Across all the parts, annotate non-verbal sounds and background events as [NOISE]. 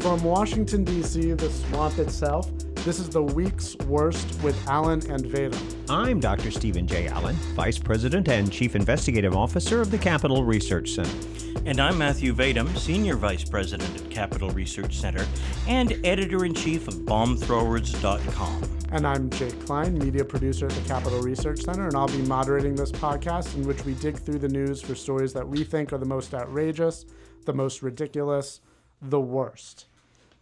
From Washington, D.C., the swamp itself, this is the week's worst with Allen and Vadum. I'm Dr. Steven J. Allen, Vice President and Chief Investigative Officer of the Capital Research Center. And I'm Matthew Vadum, Senior Vice President at Capital Research Center and Editor in Chief of BombThrowers.com. And I'm Jake Klein, Media Producer at the Capital Research Center, and I'll be moderating this podcast in which we dig through the news for stories that we think are the most outrageous, the most ridiculous, the worst.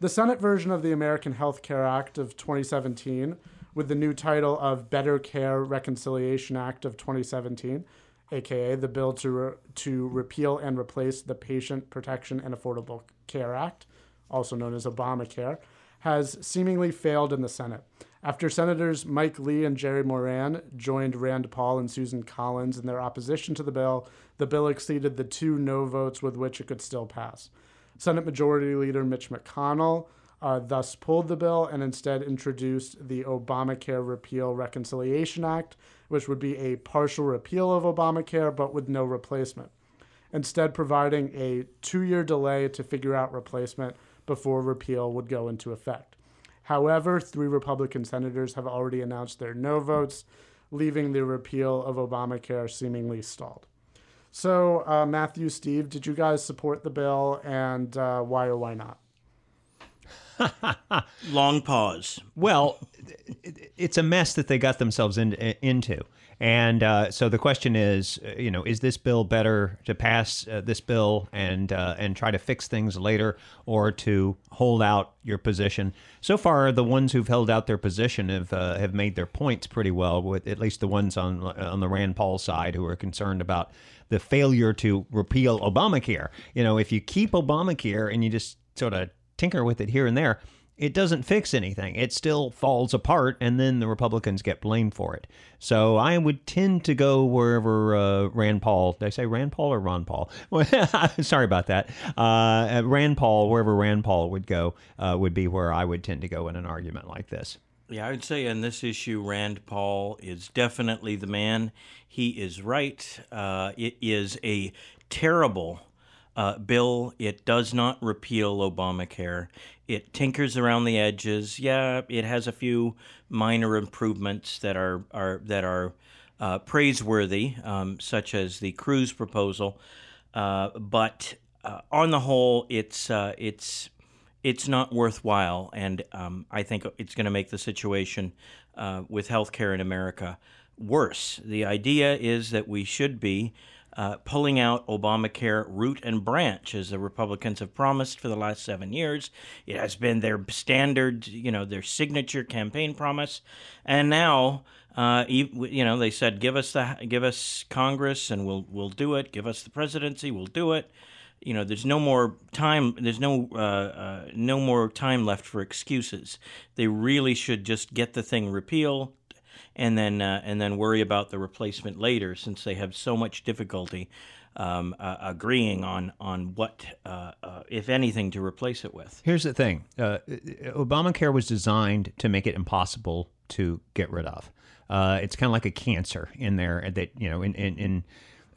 The Senate version of the American Health Care Act of 2017, with the new title of Better Care Reconciliation Act of 2017, aka the bill to, re- to repeal and replace the Patient Protection and Affordable Care Act, also known as Obamacare, has seemingly failed in the Senate. After Senators Mike Lee and Jerry Moran joined Rand Paul and Susan Collins in their opposition to the bill, the bill exceeded the two no votes with which it could still pass. Senate Majority Leader Mitch McConnell uh, thus pulled the bill and instead introduced the Obamacare Repeal Reconciliation Act, which would be a partial repeal of Obamacare but with no replacement. Instead, providing a two year delay to figure out replacement before repeal would go into effect. However, three Republican senators have already announced their no votes, leaving the repeal of Obamacare seemingly stalled. So, uh, Matthew, Steve, did you guys support the bill, and uh, why or why not? [LAUGHS] Long pause. Well, it's a mess that they got themselves in, into. And uh, so the question is, uh, you know, is this bill better to pass uh, this bill and uh, and try to fix things later, or to hold out your position? So far, the ones who've held out their position have uh, have made their points pretty well. With at least the ones on on the Rand Paul side who are concerned about the failure to repeal Obamacare. You know, if you keep Obamacare and you just sort of tinker with it here and there, it doesn't fix anything. It still falls apart, and then the Republicans get blamed for it. So I would tend to go wherever uh, Rand Paul. Did I say Rand Paul or Ron Paul? [LAUGHS] Sorry about that. Uh, Rand Paul, wherever Rand Paul would go, uh, would be where I would tend to go in an argument like this. Yeah, I would say on this issue, Rand Paul is definitely the man. He is right. Uh, it is a terrible uh, bill. It does not repeal Obamacare. It tinkers around the edges. Yeah, it has a few minor improvements that are are that are uh, praiseworthy, um, such as the Cruz proposal. Uh, but uh, on the whole, it's uh, it's it's not worthwhile, and um, I think it's going to make the situation uh, with healthcare in America worse. The idea is that we should be uh, pulling out Obamacare root and branch, as the Republicans have promised for the last seven years. It has been their standard, you know, their signature campaign promise, and now. Uh, you know, they said, "Give us the, give us Congress, and we'll we'll do it. Give us the presidency, we'll do it." You know, there's no more time. There's no uh, uh, no more time left for excuses. They really should just get the thing repealed, and then uh, and then worry about the replacement later, since they have so much difficulty um, uh, agreeing on on what, uh, uh, if anything, to replace it with. Here's the thing: Obamacare was designed to make it impossible to get rid of. it's kind of like a cancer in there that you know in in, in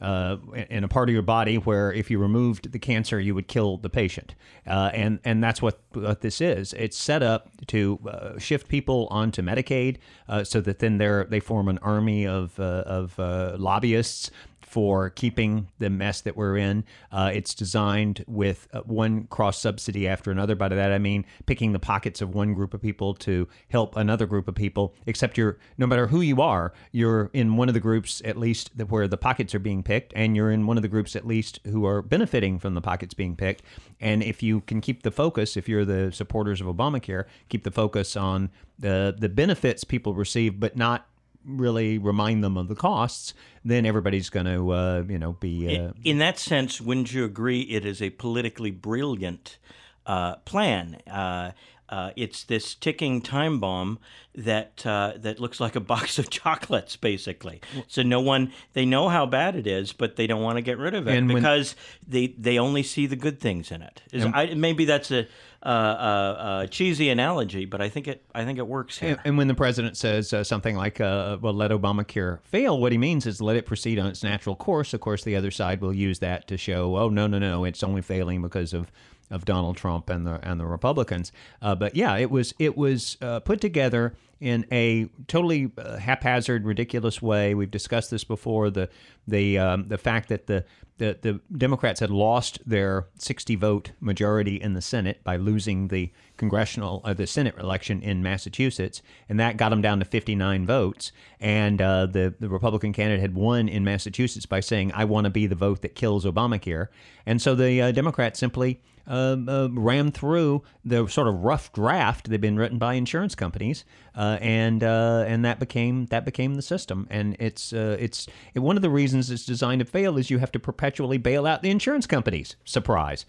uh, in a part of your body where if you removed the cancer, you would kill the patient. Uh, and, and that's what, what this is. It's set up to uh, shift people onto Medicaid uh, so that then they they form an army of, uh, of uh, lobbyists for keeping the mess that we're in. Uh, it's designed with uh, one cross subsidy after another. By that I mean picking the pockets of one group of people to help another group of people. Except you're no matter who you are, you're in one of the groups at least where the pockets are being picked, and you're in one of the groups at least who are benefiting from the pockets being picked. And if you can keep the focus, if you're the supporters of Obamacare, keep the focus on the the benefits people receive, but not really remind them of the costs, then everybody's going to, uh, you know, be. Uh, in, in, that sense, wouldn't you agree it is a politically brilliant uh, plan? Uh, uh, it's this ticking time bomb that uh, that looks like a [LAUGHS] box of chocolates, basically. So no one they know how bad it is, but they don't want to get rid of it because when, they they only see the good things in it. Is, and, I, maybe that's a, a, a, cheesy analogy, but I think it I think it works here. And, and when the president says uh, something like uh, "Well, let Obamacare fail," what he means is let it proceed on its natural course. Of course, the other side will use that to show, "Oh, no, no, no, it's only failing because of." of Donald Trump and the and the Republicans. Uh, but yeah, it was it was uh, put together in a totally uh, haphazard, ridiculous way. We've discussed this before. The the um, the fact that the, the the Democrats had lost their 60 vote majority in the Senate by losing the congressional uh, the Senate election in Massachusetts, and that got them down to 59 votes. And uh, the the Republican candidate had won in Massachusetts by saying, "I want to be the vote that kills Obamacare," and so the uh, Democrats simply uh, uh, ran through the sort of rough draft that had been written by insurance companies, uh, and uh, and that became that became the system. And it's uh, it's it, one of the reasons it's designed to fail is you have to perpetually bail out the insurance companies. Surprise.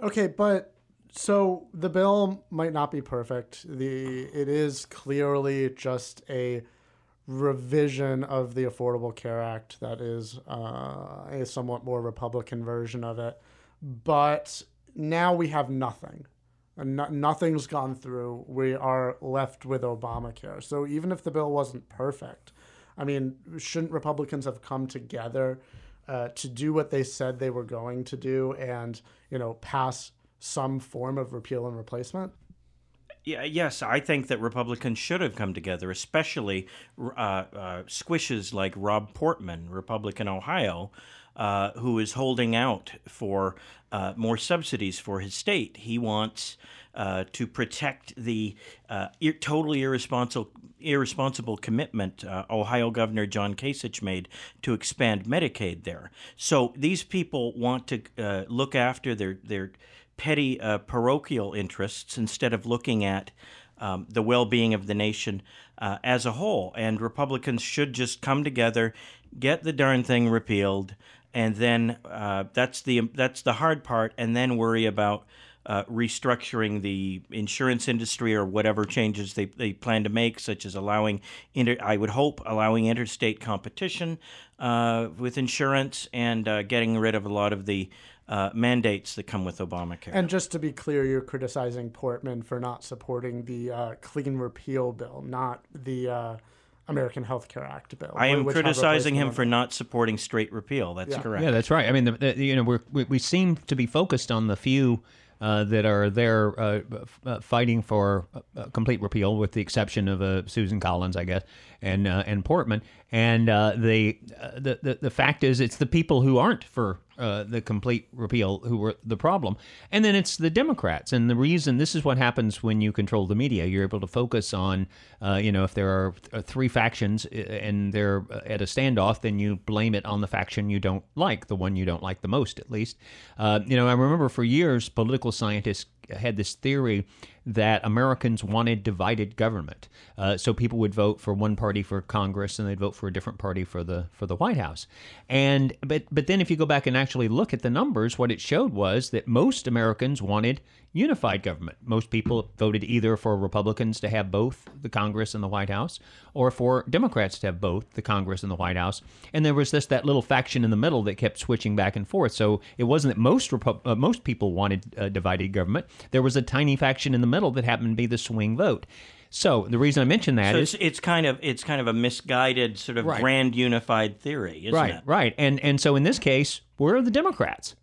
Okay, but so the bill might not be perfect. The it is clearly just a revision of the Affordable Care Act that is uh, a somewhat more Republican version of it. But now we have nothing. No, nothing's gone through. We are left with Obamacare. So even if the bill wasn't perfect, I mean, shouldn't Republicans have come together uh, to do what they said they were going to do and, you know, pass some form of repeal and replacement? Yeah, yes, I think that Republicans should have come together, especially uh, uh, squishes like Rob Portman, Republican Ohio, uh, who is holding out for uh, more subsidies for his state. He wants uh, to protect the uh, ir- totally irresponsible irresponsible commitment uh, Ohio Governor John Kasich made to expand Medicaid there. So these people want to look after their their petty parochial interests instead of looking at um, the well-being of the nation uh, as a whole. And Republicans should just come together, get the darn thing repealed, and then uh, that's the that's the hard part, and then worry about uh, restructuring the insurance industry or whatever changes they, they plan to make, such as allowing, inter- I would hope, allowing interstate competition uh, with insurance and uh, getting rid of a lot of the uh, mandates that come with Obamacare. And just to be clear, you're criticizing Portman for not supporting the uh, clean repeal bill, not the uh, American Health Care Act bill. I am criticizing him for not supporting straight repeal. That's Yeah. correct. Yeah, that's right. I mean, the, the, you know, we're, we we seem to be focused on the few uh, that are there uh, uh, fighting for uh, complete repeal, with the exception of uh, Susan Collins, I guess, and uh, and Portman. And uh, the, uh, the the the fact is, it's the people who aren't for uh, the complete repeal who were the problem, and then it's the Democrats. And the reason this is what happens when you control the media, you're able to focus on, uh, you know, if there are th- three factions uh, and they're uh, at a standoff, then you blame it on the faction you don't like, the one you don't like the most, at least. Uh, you know, I remember for years, political scientists had this theory that Americans wanted divided government. Uh, so people would vote for one party for Congress and they'd vote for a different party for the for the White House. And but but then if you go back and actually look at the numbers, what it showed was that most Americans wanted unified government. Most people voted either for Republicans to have both the Congress and the White House, or for Democrats to have both the Congress and the White House. And there was just that little faction in the middle that kept switching back and forth. So it wasn't that most Repu- uh, most people wanted uh, divided government. There was a tiny faction in the middle that happened to be the swing vote. So the reason I mention that So is it's, it's kind of it's kind of a misguided sort of Right. grand unified theory, isn't right, it? right, and and so in this case, where are the Democrats?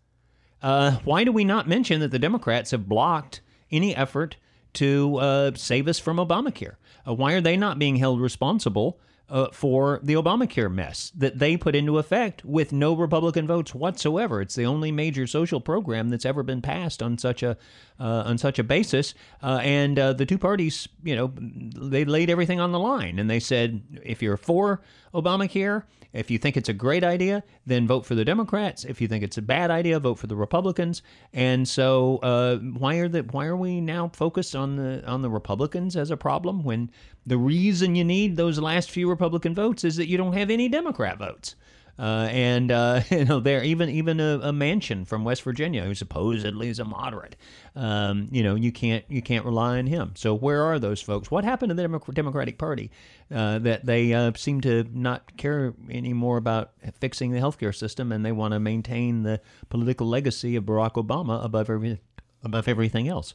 Uh, why do we not mention that the Democrats have blocked any effort to uh, save us from Obamacare? Uh, why are they not being held responsible uh, for the Obamacare mess that they put into effect with no Republican votes whatsoever? It's the only major social program that's ever been passed on such a uh, on such a basis, uh, and the two parties, you know, they laid everything on the line, and they said, if you're for Obamacare, if you think it's a great idea, then vote for the Democrats. If you think it's a bad idea, vote for the Republicans. And so, uh, why are the why are we now focused on the on the Republicans as a problem when the reason you need those last few Republican votes is that you don't have any Democrat votes? Uh, and uh, [LAUGHS] you know, there even even a, a Manchin from West Virginia, who supposedly is a moderate. Um, you know, you can't you can't rely on him. So where are those folks? What happened to the Demo- Democratic Party uh, that they uh, seem to not care anymore about fixing the healthcare system, and they want to maintain the political legacy of Barack Obama above every above everything else?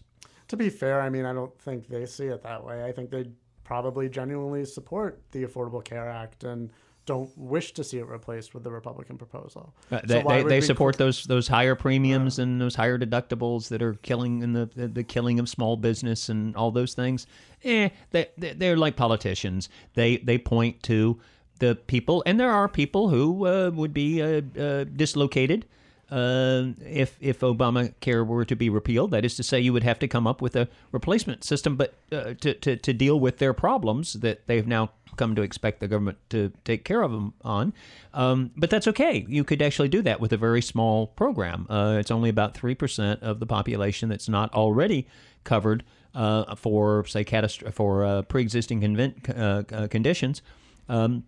To be fair, I mean, I don't think they see it that way. I think they probably genuinely support the Affordable Care Act and don't wish to see it replaced with the Republican proposal. Uh, they why they, they support those those higher premiums and those higher deductibles that are killing in the, the the killing of small business and all those things. Eh, they they- they're like politicians. They they point to the people, and there are people who uh, would be uh, uh, dislocated. Uh, if if Obamacare were to be repealed, that is to say, you would have to come up with a replacement system, but uh, to, to to deal with their problems that they've now come to expect the government to take care of them on. Um, but that's okay. You could actually do that with a very small program. Uh, it's only about three percent of the population that's not already covered uh, for say catast- for uh, pre-existing convent- uh, conditions. Um,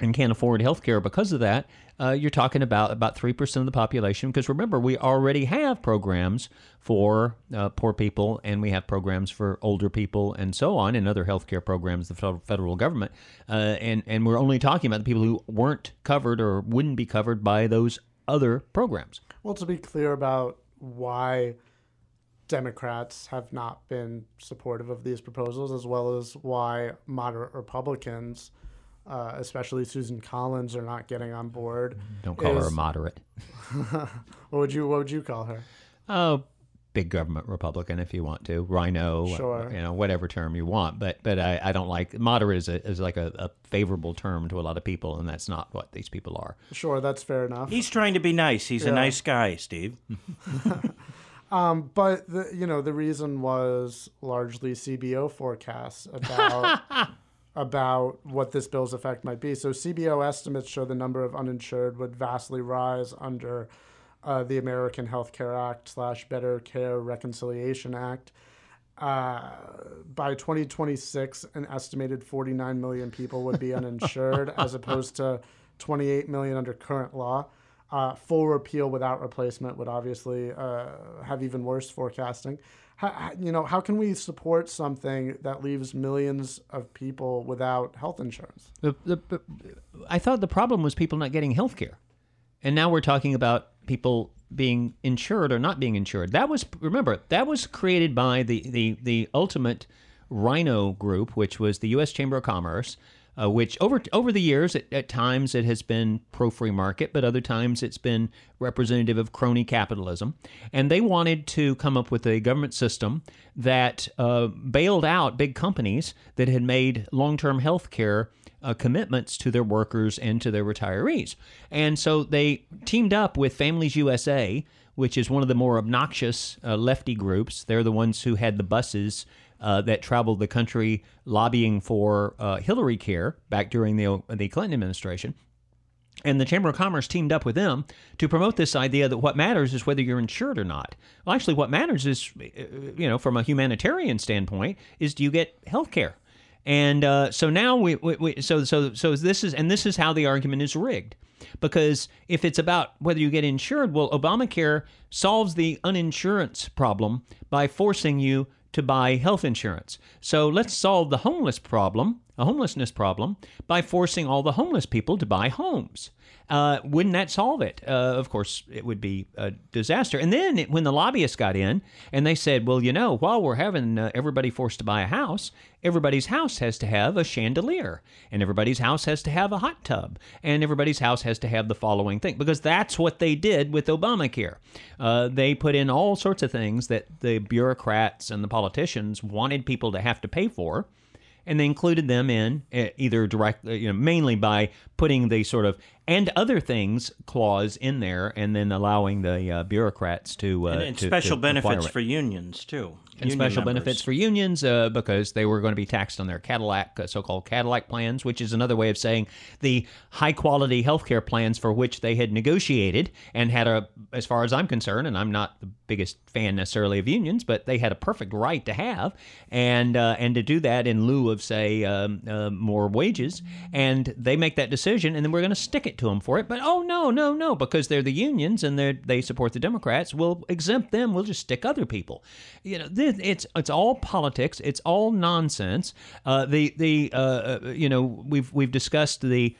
and can't afford health care because of that, uh, you're talking about about 3% of the population. Because remember, we already have programs for uh, poor people, and we have programs for older people, and so on, and other health care programs, the federal, government. Uh, and, and we're only talking about the people who weren't covered or wouldn't be covered by those other programs. Well, to be clear about why Democrats have not been supportive of these proposals, as well as why moderate Republicans, uh, especially Susan Collins, are not getting on board. Don't call her a moderate. [LAUGHS] What would you What would you call her? Oh, big government Republican if you want to, RINO, uh, Sure. you know, whatever term you want. But but I, I don't like moderate is a, is like a, a favorable term to a lot of people, and that's not what these people are. Sure, that's fair enough. He's trying to be nice. He's a nice guy, Steve. [LAUGHS] [LAUGHS] Um, but the, you know the reason was largely CBO forecasts about about what this bill's effect might be. So CBO estimates show the number of uninsured would vastly rise under uh, the American Health Care Act slash Better Care Reconciliation Act. Uh, by 2026, an estimated 49 million people would be uninsured, [LAUGHS] as opposed to 28 million under current law. Uh, full repeal without replacement would obviously uh, have even worse forecasting. How, you know, how can we support something that leaves millions of people without health insurance? The, the- I thought the problem was people not getting health care. And now we're talking about people being insured or not being insured. That was, remember, that was created by the, the, the ultimate RINO group, which was the U.S. Chamber of Commerce, uh, which over, over the years, at, times it has been pro free market, but other times it's been representative of crony capitalism. And they wanted to come up with a government system that uh, bailed out big companies that had made long term health care uh, commitments to their workers and to their retirees. And so they teamed up with Families USA, which is one of the more obnoxious uh, lefty groups. They're the ones who had the buses uh, that traveled the country lobbying for uh, Hillary care back during the, the Clinton administration. And the Chamber of Commerce teamed up with them to promote this idea that what matters is whether you're insured or not. Well, actually, what matters is, uh, you know, from a humanitarian standpoint, is do you get health care? And uh, so now we, we, we so so so this is and this is how the argument is rigged, because if it's about whether you get insured, well, Obamacare solves the uninsurance problem by forcing you to buy health insurance. So let's solve the homeless problem, a homelessness problem, by forcing all the homeless people to buy homes. Uh, wouldn't that solve it? Uh, of course, it would be a disaster. And then it, when the lobbyists got in and they said, well, you know, while we're having uh, everybody forced to buy a house, everybody's house has to have a chandelier, and everybody's house has to have a hot tub, and everybody's house has to have the following thing, because that's what they did with Obamacare. Uh, they put in all sorts of things that the bureaucrats and the politicians wanted people to have to pay for and they included them in uh, either direct, uh, you know, mainly by putting the sort of and other things clause in there, and then allowing the uh, bureaucrats to uh, And, and to- special to benefits it. for unions too. and Union special members. benefits for unions uh, because they were going to be taxed on their Cadillac, uh, so-called Cadillac plans, which is another way of saying the high-quality healthcare plans for which they had negotiated and had a, as far as I'm concerned, and I'm not the biggest fan necessarily of unions, but they had a perfect right to have, and uh, and to do that in lieu of say um, uh, more wages, and they make that decision, and then we're going to stick it to them for it. But oh no, no, no, because they're the unions and they they support the Democrats, we'll exempt them. We'll just stick other people. You know, it's it's all politics. It's all nonsense. Uh, the the uh, uh, you know we've we've discussed the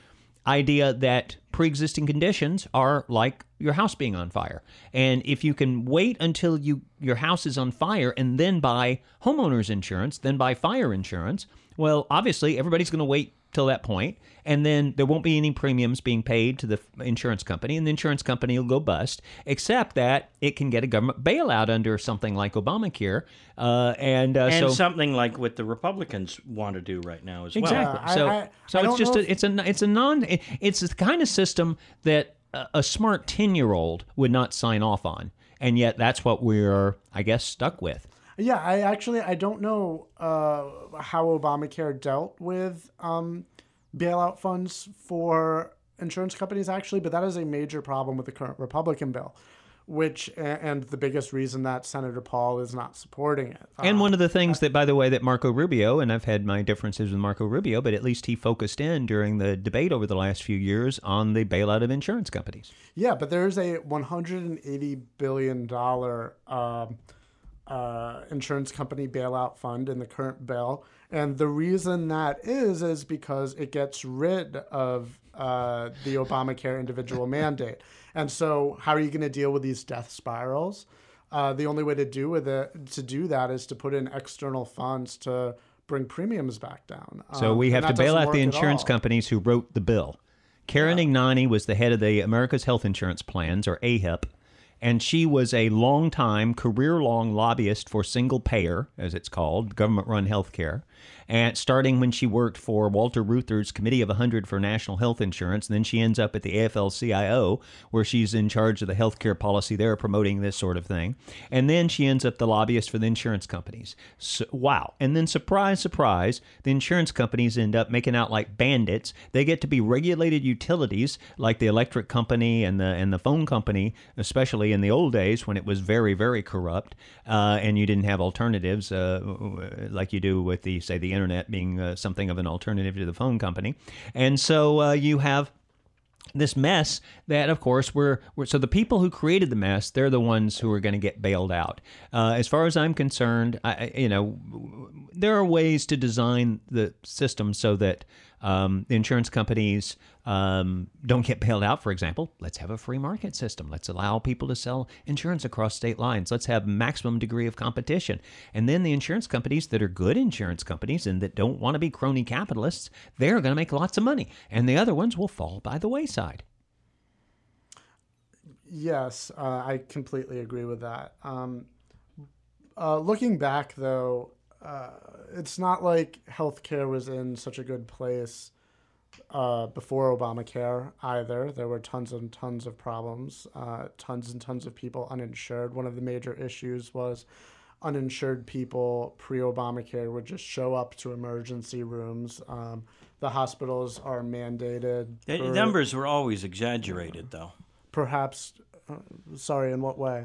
idea that pre-existing conditions are like your house being on fire. And if you can wait until you your house is on fire and then buy homeowners insurance then buy fire insurance Well, obviously, everybody's going to wait till that point, and then there won't be any premiums being paid to the insurance company, and the insurance company will go bust, except that it can get a government bailout under something like Obamacare. Uh, and uh, and so, something like what the Republicans want to do right now as well. Exactly. I- so, I- so I it's just a, if- it's a it's a non it's the kind of system that a, a smart ten year old would not sign off on, and yet that's what we're I guess stuck with. Yeah, I actually I don't know uh, how Obamacare dealt with um, bailout funds for insurance companies actually, but that is a major problem with the current Republican bill, which and the biggest reason that Senator Paul is not supporting it. And one of the things that, by the way, that Marco Rubio, and I've had my differences with Marco Rubio, but at least he focused in during the debate over the last few years on the bailout of insurance companies. Yeah, but there's a 180 billion dollar um, uh, insurance company bailout fund in the current bill, and the reason that is is because it gets rid of uh, the Obamacare individual [LAUGHS] mandate. And so, how are you going to deal with these death spirals? Uh, the only way to do with it to do that is to put in external funds to bring premiums back down. So Um, we have to bail out the insurance companies who wrote the bill. Karen Ignagni was the head of the America's Health Insurance Plans, or AHIP, and she was a long-time, career-long lobbyist for single payer, as it's called, government-run health care. And starting when she worked for Walter Reuther's Committee of 100 for National Health Insurance, and then she ends up at the AFL-CIO, where she's in charge of the healthcare policy there, promoting this sort of thing. And then she ends up the lobbyist for the insurance companies. So, wow! And then surprise, surprise, the insurance companies end up making out like bandits. They get to be regulated utilities, like the electric company and the and the phone company, especially in the old days when it was very, very corrupt, uh, and you didn't have alternatives uh, like you do with the say the internet being uh, something of an alternative to the phone company. And so uh, you have this mess that of course we're, we're so the people who created the mess they're the ones who are going to get bailed out uh, as far as i'm concerned I, you know there are ways to design the system so that um, insurance companies um, don't get bailed out. For example let's have a free market system. Let's allow people to sell insurance across state lines. Let's have maximum degree of competition. And then the insurance companies that are good insurance companies and that don't want to be crony capitalists they're going to make lots of money. And the other ones will fall by the wayside. Yes, uh, I completely agree with that. Um, uh, looking back, though, uh, it's not like healthcare was in such a good place uh, before Obamacare either. There were tons and tons of problems, uh, tons and tons of people uninsured. One of the major issues was uninsured people pre Obamacare would just show up to emergency rooms. Um, the hospitals are mandated. The for- numbers were always exaggerated, though. perhaps, uh, sorry, in what way?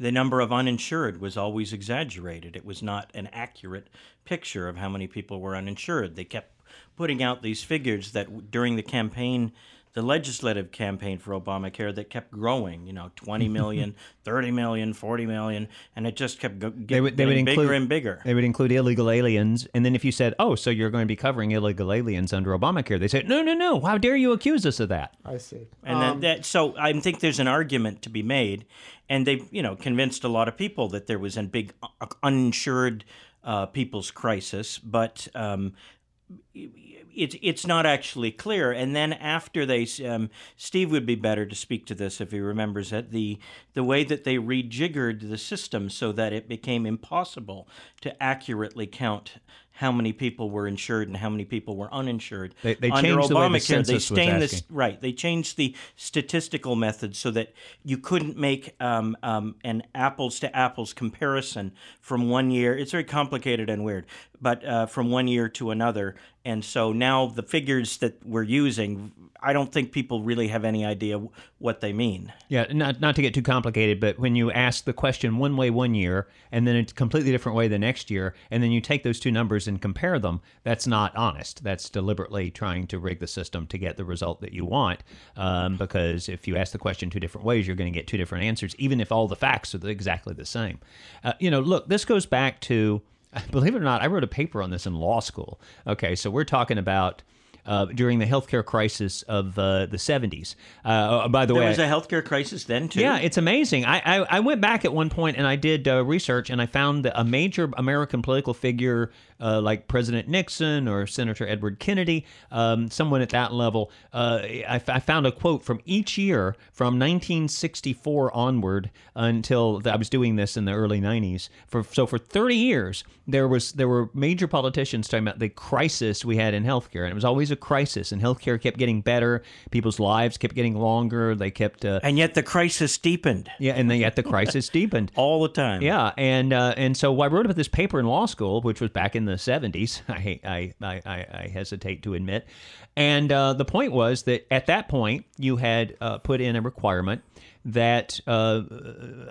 The number of uninsured was always exaggerated. It was not an accurate picture of how many people were uninsured. They kept putting out these figures that during the campaign, the legislative campaign for Obamacare, that kept growing, you know, 20 [LAUGHS] million, 30 million, 40 million, and it just kept go- get, they would they would getting include bigger and bigger. They would include illegal aliens, and then if you said, "Oh, so you're going to be covering illegal aliens under Obamacare," they say, "No, no, no! How dare you accuse us of that?" I see. And then that, so I think there's an argument to be made, and they've you know convinced a lot of people that there was a big uh, uninsured uh, people's crisis, but um, it's it's not actually clear. And then after they, um, Steve would be better to speak to this if he remembers it. The the way that they rejiggered the system so that it became impossible to accurately count how many people were insured and how many people were uninsured. They- they Under changed the way the Obamacare, they census was stained this right. They changed the statistical method so that you couldn't make um, um, an apples to apples comparison from one year. It's very complicated and weird, but uh, from one year to another. And so now the figures that we're using, I don't think people really have any idea what they mean. Yeah, not not to get too complicated, but when you ask the question one way one year and then a completely different way the next year, and then you take those two numbers and compare them, that's not honest. That's deliberately trying to rig the system to get the result that you want. Um, because if you ask the question two different ways, you're going to get two different answers, even if all the facts are exactly the same. Uh, you know, look, this goes back to, [LAUGHS] believe it or not, I wrote a paper on this in law school. Okay, so we're talking about uh, during the healthcare crisis of uh, the 70s. Uh, by the There way, there was a healthcare crisis then too. yeah, it's amazing. I, I, I went back at one point and I did uh, research and I found that a major American political figure uh, like President Nixon or Senator Edward Kennedy, um, someone at that level, uh, I, f- I found a quote from each year from 1964 onward until I was doing this in the early 90s. For so for 30 years there was there were major politicians talking about the crisis we had in healthcare, and it was always a crisis. And healthcare kept getting better, people's lives kept getting longer. They kept uh, and yet the crisis deepened yeah, and yet the crisis [LAUGHS] deepened. all the time. Yeah, and uh, and so I wrote about this paper in law school, which was back in the '70s. [LAUGHS] I I I, I I hesitate to admit, and uh, the point was that at that point you had uh, put in a requirement that uh,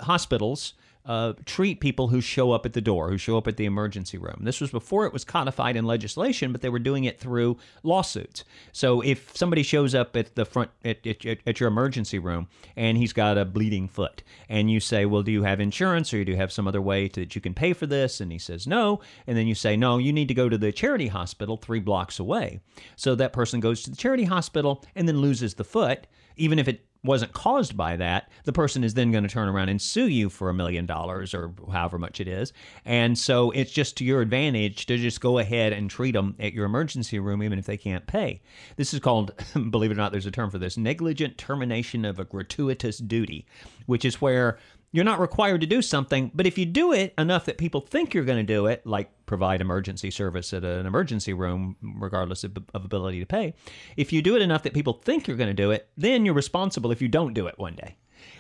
hospitals. Uh, treat people who show up at the door, who show up at the emergency room. This was before it was codified in legislation, but they were doing it through lawsuits. So if somebody shows up at the front at, at, at your emergency room and he's got a bleeding foot, and you say, "Well, do you have insurance, or do you have some other way to, that you can pay for this?" and he says, "No," and then you say, "No, you need to go to the charity hospital three blocks away." So that person goes to the charity hospital and then loses the foot, even if it wasn't caused by that, the person is then going to turn around and sue you for a million dollars or however much it is. And so it's just to your advantage to just go ahead and treat them at your emergency room, even if they can't pay. This is called, [LAUGHS] believe it or not, there's a term for this negligent termination of a gratuitous duty, which is where you're not required to do something, but if you do it enough that people think you're going to do it, like provide emergency service at an emergency room, regardless of, of ability to pay, if you do it enough that people think you're going to do it, then you're responsible if you don't do it one day.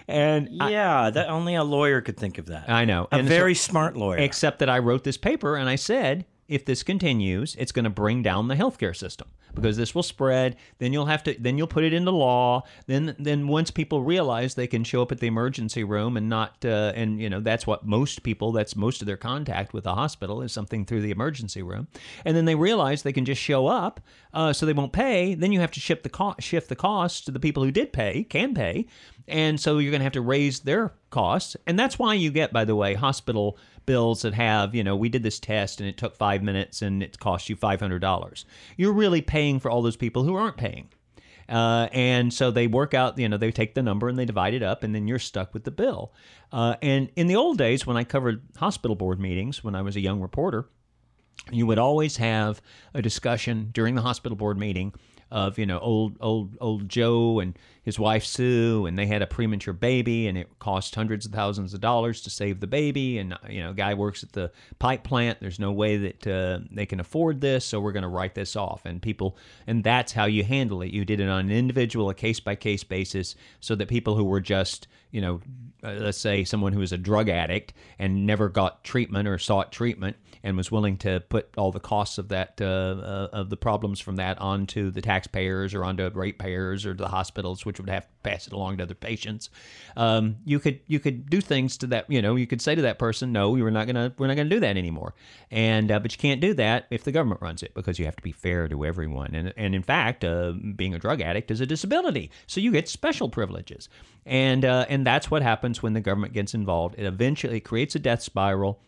And I, Yeah, that only a lawyer could think of that. I know. A And so- very smart lawyer. except that I wrote this paper and I said, if this continues, it's going to bring down the healthcare system because this will spread. Then you'll have to, then you'll put it into law. Then, then once people realize they can show up at the emergency room and not, uh, and you know that's what most people, that's most of their contact with the hospital is something through the emergency room. And then they realize they can just show up, uh, so they won't pay. Then you have to shift the co- shift the cost to the people who did pay, can pay, and so you're going to have to raise their costs. And that's why you get, by the way, hospital bills that have, you know, we did this test and it took five minutes and it cost you $500. You're really paying for all those people who aren't paying. Uh, and so they work out, you know, they take the number and they divide it up, and then you're stuck with the bill. Uh, and in the old days, when I covered hospital board meetings, when I was a young reporter, you would always have a discussion during the hospital board meeting of you know old old old Joe and his wife Sue and they had a premature baby and it cost hundreds of thousands of dollars to save the baby and you know guy works at the pipe plant. There's no way that uh, they can afford this so we're going to write this off. And people and that's how you handle it. You did it on an individual a case by case basis so that people who were just you know uh, let's say someone who is a drug addict and never got treatment or sought treatment and was willing to put all the costs of that uh, uh, of the problems from that onto the taxpayers or onto ratepayers or the hospitals, which would have pass it along to other patients. Um, you could you could do things to that. You know, you could say to that person, "No, we're not gonna we're not gonna do that anymore." And uh, but you can't do that if the government runs it because you have to be fair to everyone. And and in fact, uh, being a drug addict is a disability, so you get special privileges. And uh, and that's what happens when the government gets involved. It eventually creates a death spiral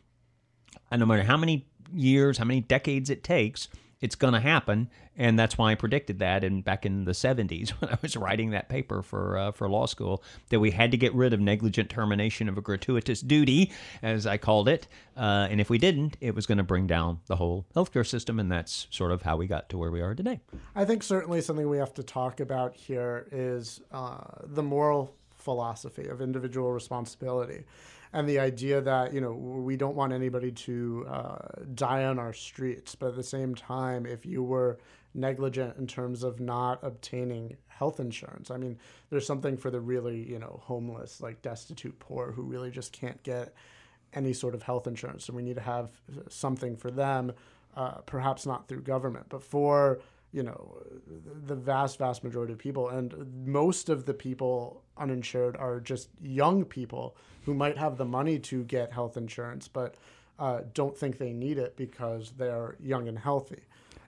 and no matter how many years, how many decades it takes, it's going to happen. And that's why I predicted that in back in the 70s [LAUGHS] when I was writing that paper for uh, for law school that we had to get rid of negligent termination of a gratuitous duty, as I called it. Uh, and if we didn't, it was going to bring down the whole healthcare system. And that's sort of how we got to where we are today. I think certainly something we have to talk about here is uh, the moral philosophy of individual responsibility. And the idea that you know we don't want anybody to uh, die on our streets but at the same time if you were negligent in terms of not obtaining health insurance i mean there's something for the really you know homeless like destitute poor who really just can't get any sort of health insurance. So we need to have something for them uh, perhaps not through government but for you know the vast vast majority of people and most of the people uninsured are just young people who might have the money to get health insurance but uh, don't think they need it because they're young and healthy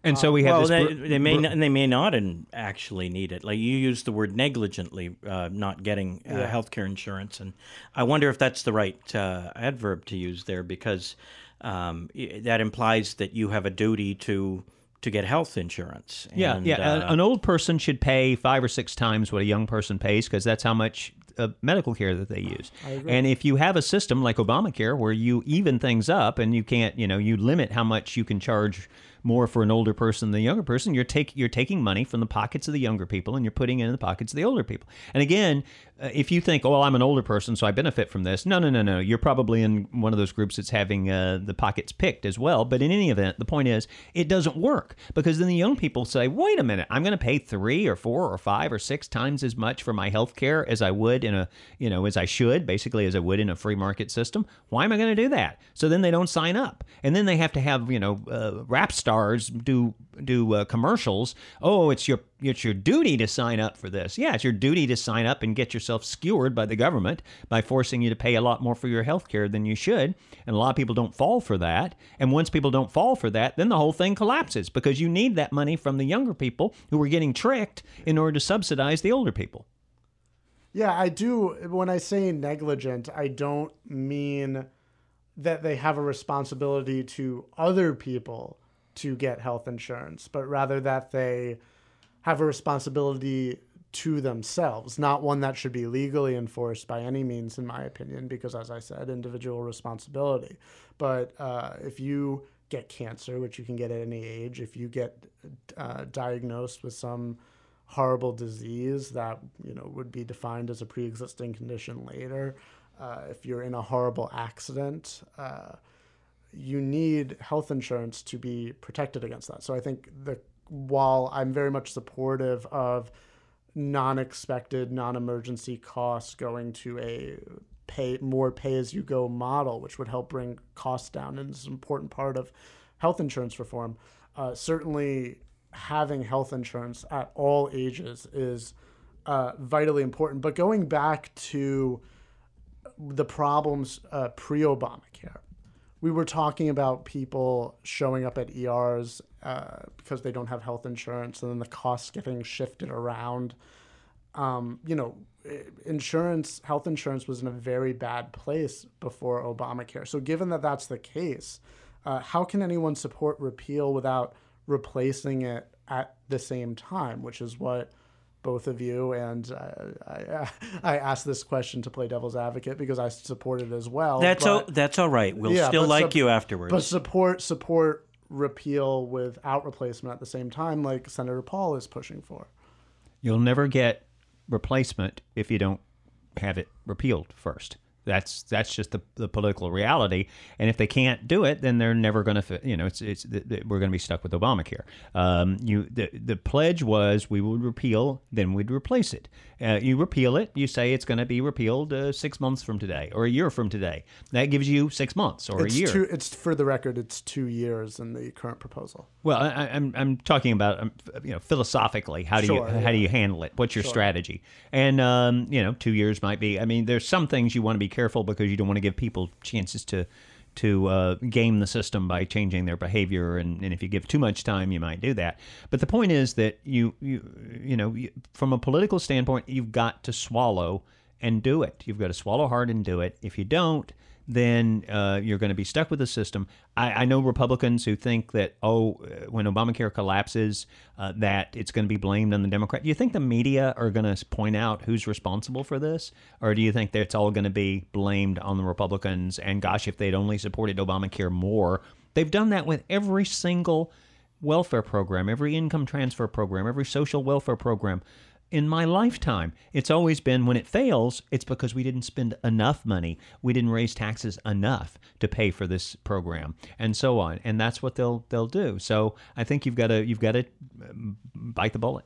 And so we have well, this. they, br- they may br- not, they may not in- actually need it. Like you used the word negligently, uh, not getting uh, Yeah. health care insurance, and I wonder if that's the right uh, adverb to use there because um, that implies that you have a duty to to get health insurance. Yeah, And, yeah. a- uh, an old person should pay five or six times what a young person pays because that's how much uh, medical care that they use. And if you have a system like Obamacare where you even things up and you can't, you know, you limit how much you can charge more for an older person than the younger person, you're take you're taking money from the pockets of the younger people and you're putting it in the pockets of the older people. And again, if you think, oh, well, I'm an older person, so I benefit from this. No, no, no, no. You're probably in one of those groups that's having uh, the pockets picked as well. But in any event, the point is, it doesn't work because then the young people say, wait a minute, I'm going to pay three or four or five or six times as much for my health care as I would in a, you know, as I should, basically as I would in a free market system. Why am I going to do that? So then they don't sign up, and then they have to have, you know, uh, rap stars do do uh, commercials. Oh, it's your it's your duty to sign up for this. Yeah, it's your duty to sign up and get yourself skewered by the government by forcing you to pay a lot more for your health care than you should. And a lot of people don't fall for that. And once people don't fall for that, then the whole thing collapses because you need that money from the younger people who are getting tricked in order to subsidize the older people. Yeah, I do. When I say negligent, I don't mean that they have a responsibility to other people to get health insurance, but rather that they have a responsibility to themselves, not one that should be legally enforced by any means, in my opinion, because as I said, individual responsibility. But uh, if you get cancer, which you can get at any age, if you get uh, diagnosed with some horrible disease that you know would be defined as a pre-existing condition later, uh, if you're in a horrible accident, uh, you need health insurance to be protected against that. So I think the while I'm very much supportive of non-expected, non-emergency costs going to a pay more pay-as-you-go model, which would help bring costs down, and is an important part of health insurance reform. Uh, certainly, having health insurance at all ages is uh, vitally important. But going back to the problems uh, pre-Obamacare, we were talking about people showing up at ERs uh, because they don't have health insurance, and then the costs getting shifted around. Um, you know, insurance, health insurance was in a very bad place before Obamacare. So, given that that's the case, uh, how can anyone support repeal without replacing it at the same time? Which is what both of you and uh, I, [LAUGHS] I asked this question to play devil's advocate because I support it as well. that's but- o- that's all right. We'll Yeah, still like sup- you afterwards. but support support repeal without replacement at the same time, like Senator Paul is pushing for. You'll never get replacement if you don't have it repealed first. That's that's just the, the political reality. And if they can't do it, then they're never going to. You know, it's it's we're going to be stuck with Obamacare. Um, you the the pledge was we would repeal, then we'd replace it. Uh, you repeal it, you say it's going to be repealed uh, six months from today or a year from today. That gives you six months or It's a year. two. It's for the record. It's two years in the current proposal. Well, I, I- I'm I'm talking about um, you know philosophically how do Sure, you how do you handle it? What's your strategy? And um, you know, two years might be. I mean, there's some things you want to be careful because you don't want to give people chances to to uh, game the system by changing their behavior, and, and if you give too much time, you might do that. But the point is that you you you know you, from a political standpoint, you've got to swallow and do it. You've got to swallow hard and do it. If you don't, then uh, you're going to be stuck with the system. I, I know Republicans who think that oh, uh, when Obamacare collapses, uh, that it's going to be blamed on the Democrat. Do you think the media are going to point out who's responsible for this, or do you think that it's all going to be blamed on the Republicans? And gosh, if they'd only supported Obamacare more, they've done that with every single welfare program, every income transfer program, every social welfare program in my lifetime. It's always been when it fails, it's because we didn't spend enough money. We didn't raise taxes enough to pay for this program and so on. And that's what they'll they'll do. So I think you've got to you've got to um, bite the bullet.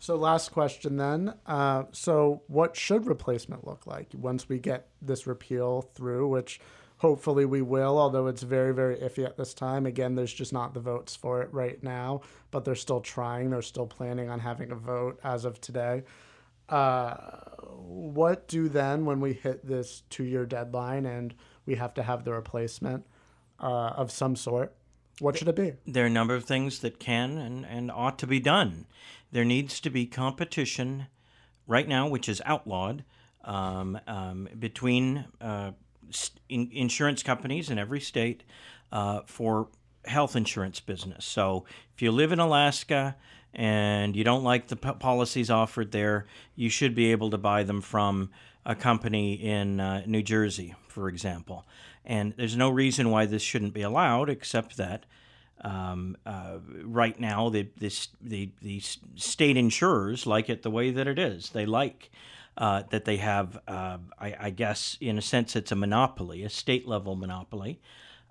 So last question then. Uh, so what should replacement look like once we get this repeal through, which hopefully we will, although it's very, very iffy at this time. Again, there's just not the votes for it right now, but they're still trying. They're still planning on having a vote as of today. Uh, what do then when we hit this two-year deadline and we have to have the replacement uh, of some sort? What should it be? there are a number of things that can and, and ought to be done. There needs to be competition right now, which is outlawed, um, um, between uh, in- insurance companies in every state uh, for health insurance business. So if you live in Alaska and you don't like the p- policies offered there, you should be able to buy them from a company in uh, New Jersey, for example. And there's no reason why this shouldn't be allowed, except that um, uh, right now the, this, the, the state insurers like it the way that it is. They like uh, that they have, uh, I, I, guess, in a sense, it's a monopoly, a state level monopoly.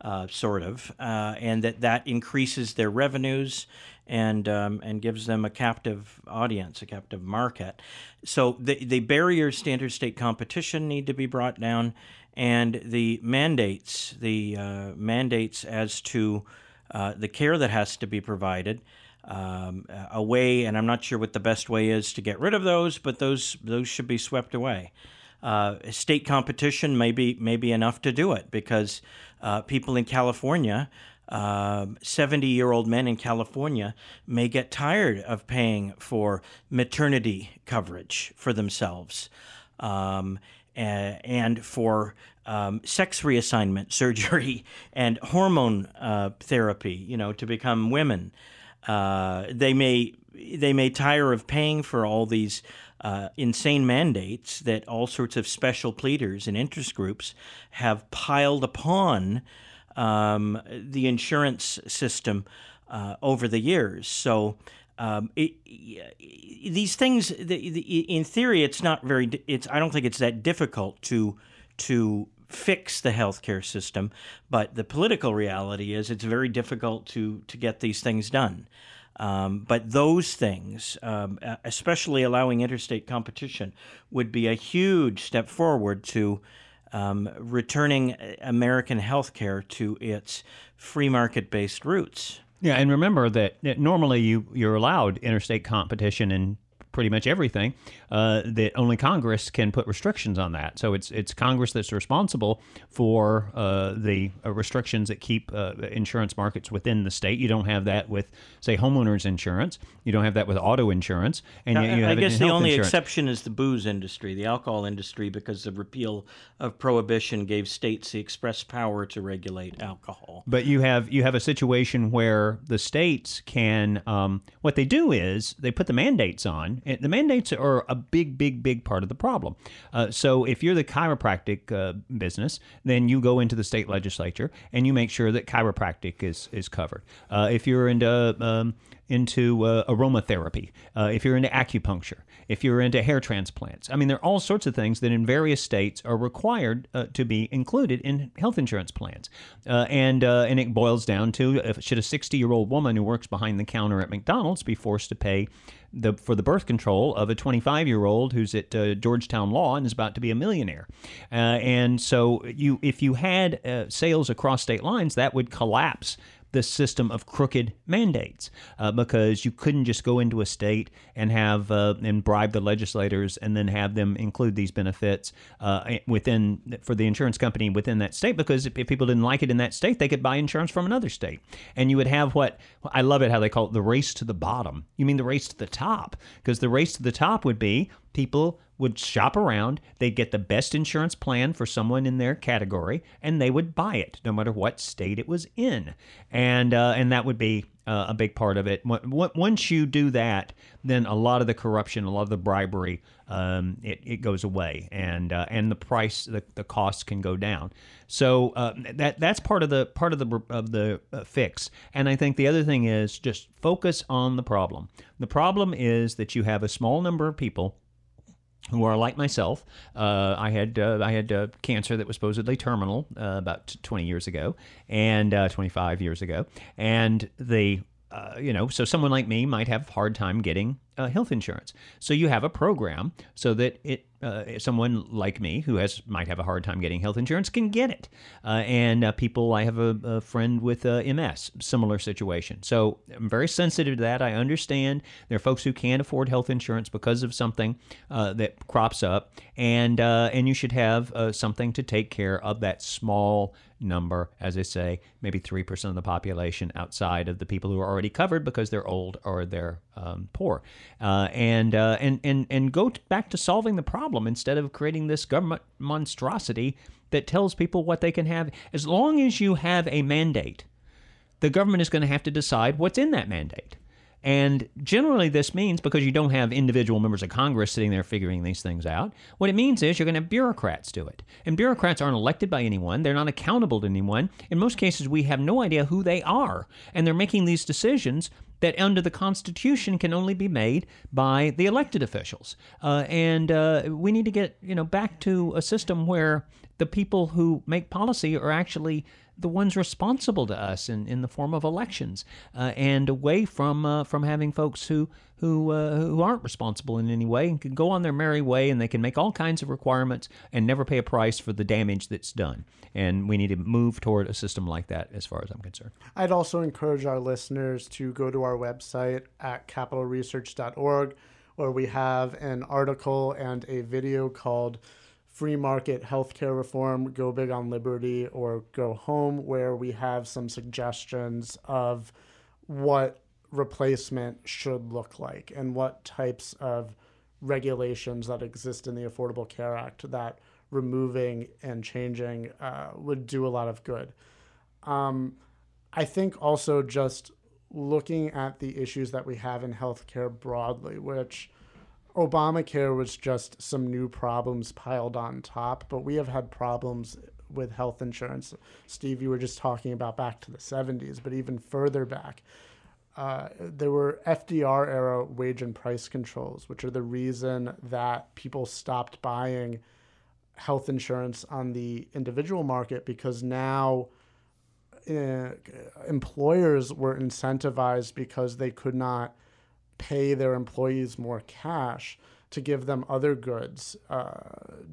Uh, sort of, uh, and that that increases their revenues and um, and gives them a captive audience, a captive market. So the the barriers to interstate competition need to be brought down, and the mandates, the uh, mandates as to uh, the care that has to be provided. Um, a way, and I'm not sure what the best way is to get rid of those, but those those should be swept away. Uh, state competition may be, may be enough to do it because uh, people in California 70 um, year old men in California may get tired of paying for maternity coverage for themselves um, and for um, sex reassignment [LAUGHS] surgery and hormone uh, therapy, you know, to become women. Uh, they may they may tire of paying for all these uh, insane mandates that all sorts of special pleaders and interest groups have piled upon um, the insurance system uh, over the years. So um, it, these things, the, the, in theory, it's not very. It's I don't think it's that difficult to to fix the healthcare system, but the political reality is it's very difficult to to get these things done. Um, but those things, um, especially allowing interstate competition, would be a huge step forward to um, returning American healthcare to its free market based roots. Yeah, and remember that normally you you're allowed interstate competition in pretty much everything, uh, that only Congress can put restrictions on that. So it's it's Congress that's responsible for uh, the uh, restrictions that keep uh, insurance markets within the state. You don't have that with, say, homeowners insurance. You don't have that with auto insurance. And now, you, I guess the only insurance. exception is the booze industry, the alcohol industry, because the repeal of prohibition gave states the express power to regulate alcohol. But you have you have a situation where the states can um, what they do is they put the mandates on. The mandates are a big, big, big part of the problem. Uh, so if you're the chiropractic uh, business, then you go into the state legislature and you make sure that chiropractic is is covered. Uh, if you're into um, into uh, aromatherapy, uh, if you're into acupuncture, if you're into hair transplants. I mean, there are all sorts of things that in various states are required uh, to be included in health insurance plans. Uh, and, uh, and it boils down to should a 60 year old woman who works behind the counter at McDonald's be forced to pay the, for the birth control of a 25 year old who's at uh, Georgetown Law and is about to be a millionaire. and so you, if you had sales across state lines, that would collapse the system of crooked mandates uh, because you couldn't just go into a state and have uh, and bribe the legislators and then have them include these benefits uh, within for the insurance company within that state because if, if, people didn't like it in that state they could buy insurance from another state. And you would have what I love it how they call it the race to the bottom. You mean the race to the top because the race to the top would be people would shop around, they'd get the best insurance plan for someone in their category, and they would buy it, no matter what state it was in, and uh, and that would be uh, a big part of it. Once you do that, then a lot of the corruption, a lot of the bribery, um, it, it goes away, and uh, and the price, the, the costs can go down. So uh, that that's part of the part of the of the uh, fix. And I think the other thing is just focus on the problem. The problem is that you have a small number of people who are like myself. Uh, I had uh, I had uh, cancer that was supposedly terminal uh, about 20 years ago and uh, 25 years ago, and they uh, you know, so someone like me might have a hard time getting uh, health insurance. So you have a program so that it uh, someone like me who has might have a hard time getting health insurance can get it. Uh, and uh, people, I have a, a friend with MS, similar situation. So I'm very sensitive to that. I understand there are folks who can't afford health insurance because of something that crops up, and and you should have something to take care of that small number, as I say, maybe 3% of the population outside of the people who are already covered because they're old or they're um, poor. Uh, and, uh, and, and, and go back to solving the problem instead of creating this government monstrosity that tells people what they can have. As long as you have a mandate the government is going to have to decide what's in that mandate. And generally, this means because you don't have individual members of Congress sitting there figuring these things out, what it means is you're going to have bureaucrats do it. And bureaucrats aren't elected by anyone, they're not accountable to anyone. In most cases, we have no idea who they are. And they're making these decisions that under the Constitution can only be made by the elected officials. Uh, and uh, we need to get you know back to a system where the people who make policy are actually the ones responsible to us in, in the form of elections, uh, and away from uh, from having folks who who uh, who aren't responsible in any way and can go on their merry way and they can make all kinds of requirements and never pay a price for the damage that's done. And we need to move toward a system like that, as far as I'm concerned. I'd also encourage our listeners to go to our website at capitalresearch.org, where we have an article and a video called free market healthcare reform, go big on liberty, or go home, where we have some suggestions of what replacement should look like and what types of regulations that exist in the Affordable Care Act that removing and changing uh, would do a lot of good. Um, I think also just looking at the issues that we have in healthcare broadly, which Obamacare was just some new problems piled on top, but we have had problems with health insurance. Steve, you were just talking about back to the 70s, but even further back. Uh, there were FDR era wage and price controls, which are the reason that people stopped buying health insurance on the individual market because now uh, employers were incentivized because they could not pay their employees more cash to give them other goods uh,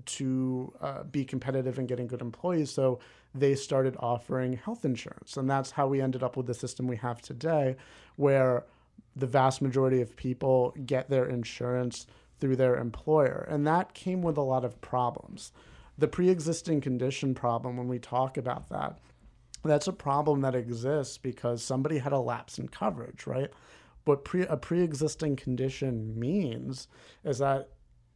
to uh, be competitive in getting good employees. So they started offering health insurance. And that's how we ended up with the system we have today, where the vast majority of people get their insurance through their employer. And that came with a lot of problems. The pre existing condition problem, when we talk about that, that's a problem that exists because somebody had a lapse in coverage, right? What pre, a pre-existing condition means is that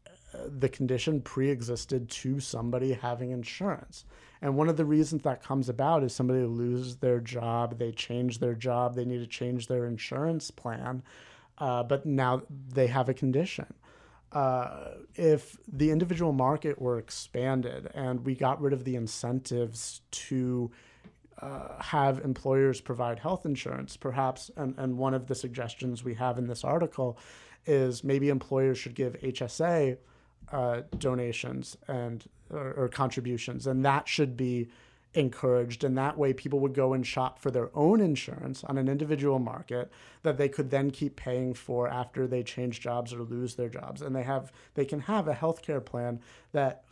uh, the condition pre-existed to somebody having insurance. And one of the reasons that comes about is somebody loses their job they change their job they need to change their insurance plan uh, but now they have a condition. Uh, if the individual market were expanded and we got rid of the incentives to uh, have employers provide health insurance, perhaps, and, and one of the suggestions we have in this article is maybe employers should give HSA uh, donations and or, or, contributions, and that should be encouraged. And that way, people would go and shop for their own insurance on an individual market that they could then keep paying for after they change jobs or lose their jobs, and they have they can have a healthcare plan that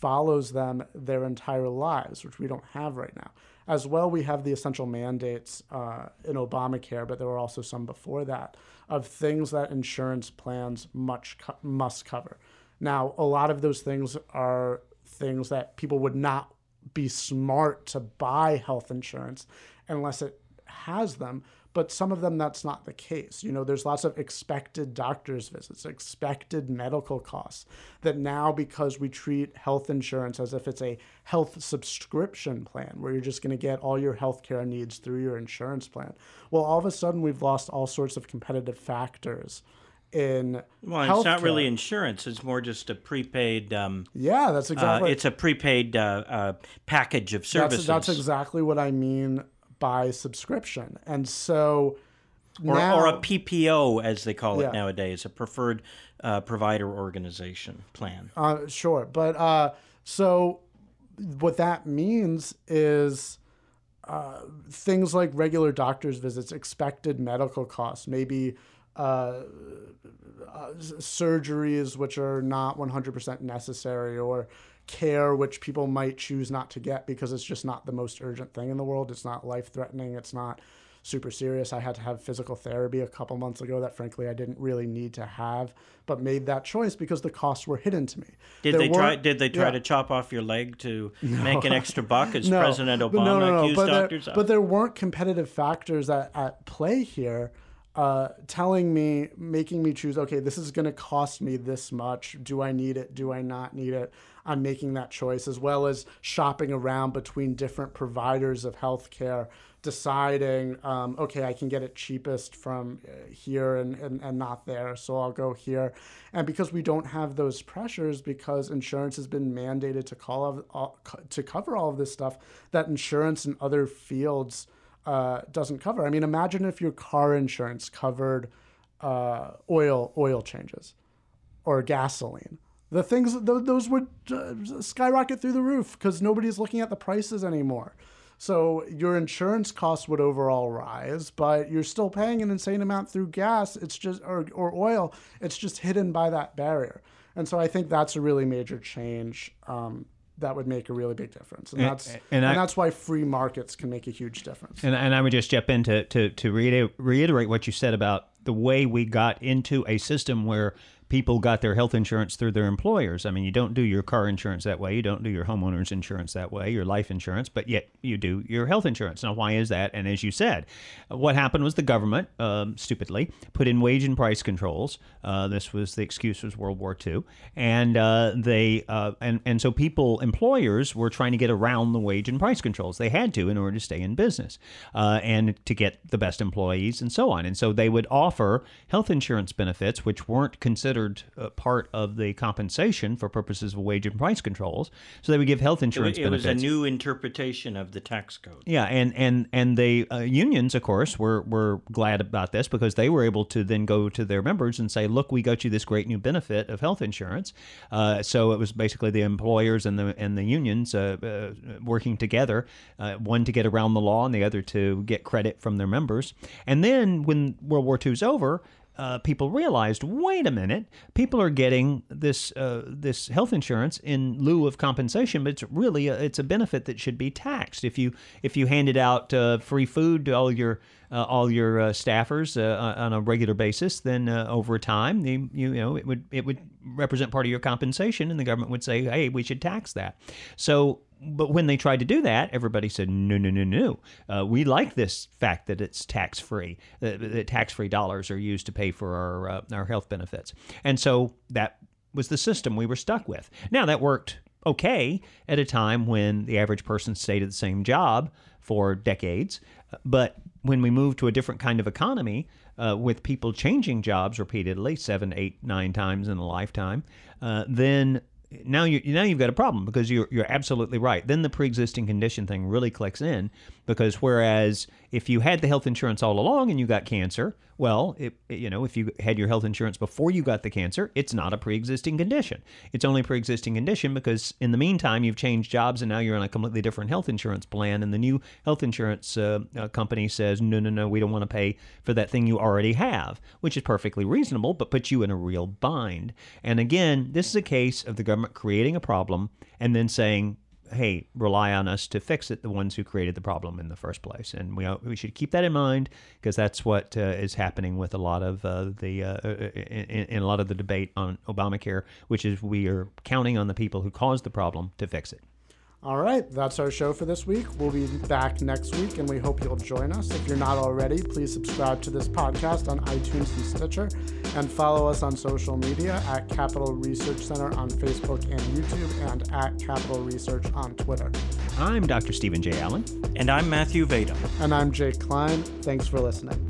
follows them their entire lives, which we don't have right now. As well, we have the essential mandates uh, in Obamacare, but there were also some before that of things that insurance plans much co- must cover. Now, a lot of those things are things that people would not be smart to buy health insurance unless it has them but some of them that's not the case. You know, there's lots of expected doctor's visits, expected medical costs that now because we treat health insurance as if it's a health subscription plan where you're just going to get all your health care needs through your insurance plan. Well, all of a sudden we've lost all sorts of competitive factors in well it's not really insurance it's more just a prepaid um, yeah that's exactly uh, it's a prepaid uh, uh, package of services that's, that's, exactly what i mean by subscription. And so or, now, or a PPO, as they call it yeah. nowadays, a preferred uh, provider organization plan. Uh, sure. But uh, so what that means is uh, things like regular doctor's visits, expected medical costs, maybe. Uh, uh, surgeries which are not 100% necessary or care which people might choose not to get because it's just not the most urgent thing in the world. It's not life threatening. It's not super serious. I had to have physical therapy a couple months ago that frankly I didn't really need to have, but made that choice because the costs were hidden to me. Did there they try did they try yeah. to chop off your leg to [LAUGHS] no. make an extra buck as [LAUGHS] no. President Obama no, no, no. accused but doctors there, But there weren't competitive factors at, at play here. Uh, telling me, making me choose, okay, this is going to cost me this much. Do I need it? Do I not need it? I'm making that choice, as well as shopping around between different providers of healthcare, deciding, um, okay, I can get it cheapest from uh, here and, and, and not there, so I'll go here. And because we don't have those pressures, because insurance has been mandated to call all, to cover all of this stuff, that insurance in other fields uh, doesn't cover. I mean, imagine if your car insurance covered uh, oil oil changes or gasoline. The things those would uh, skyrocket through the roof because nobody's looking at the prices anymore. So your insurance costs would overall rise, but you're still paying an insane amount through gas. It's just or, or oil. It's just hidden by that barrier. And so I think that's a really major change um, that would make a really big difference. And, and that's and, and I, that's why free markets can make a huge difference. And, and I would just jump in to, to, to reiterate what you said about the way we got into a system where people got their health insurance through their employers. I mean, you don't do your car insurance that way, you don't do your homeowner's insurance that way, your life insurance, but yet you do your health insurance. Now, why is that? And as you said, what happened was the government, um, stupidly, put in wage and price controls. Uh, this was the excuse was World War II, and uh, they uh, and and so people, employers, were trying to get around the wage and price controls. They had to in order to stay in business uh, and to get the best employees and so on. And so they would offer health insurance benefits which weren't considered considered uh, part of the compensation for purposes of wage and price controls. So they would give health insurance it, it. Was a new interpretation of the tax code. Yeah, and and and the uh, unions, of course, were were glad about this because they were able to then go to their members and say, "Look, we got you this great new benefit of health insurance." Uh, so it was basically the employers and the and the unions uh, uh, working together, uh, one to get around the law and the other to get credit from their members. And then when World War II is over, uh, people realized, wait a minute, people are getting this uh, this health insurance in lieu of compensation, but it's really a, it's a benefit that should be taxed. If you if you handed out uh, free food to all your all your uh, staffers uh, on a regular basis, then over time, you, you know it would it would represent part of your compensation, and the government would say, hey, we should tax that. So but when they tried to do that, everybody said, no, no, no, no. Uh, we like this fact that it's tax free, that, that tax free dollars are used to pay for our, uh, our health benefits. And so that was the system we were stuck with. Now, that worked okay at a time when the average person stayed at the same job for decades. But when we move to a different kind of economy, uh, with people changing jobs repeatedly, seven, eight, nine times in a lifetime, uh, then now you now you've got a problem because you're you're absolutely right. Then the pre-existing condition thing really clicks in because whereas if you had the health insurance all along and you got cancer, well, it, you know, if you had your health insurance before you got the cancer, it's not a pre-existing condition. It's only a pre-existing condition because in the meantime you've changed jobs and now you're on a completely different health insurance plan, and the new health insurance uh, uh, company says, no, no, no, we don't want to pay for that thing you already have, which is perfectly reasonable, but puts you in a real bind. And again, this is a case of the government creating a problem and then saying, hey, rely on us to fix it, the ones who created the problem in the first place. And we, we should keep that in mind because that's what uh, is happening with a lot of uh, the uh, uh in, in, a lot of the debate on Obamacare, which is we are counting on the people who caused the problem to fix it. All right, that's our show for this week. We'll be back next week, and we hope you'll join us. If you're not already, please subscribe to this podcast on iTunes and Stitcher, and follow us on social media at Capital Research Center on Facebook and YouTube, and at Capital Research on Twitter. I'm Dr. Steven J. Allen. And I'm Matthew Vadum. And I'm Jake Klein. Thanks for listening.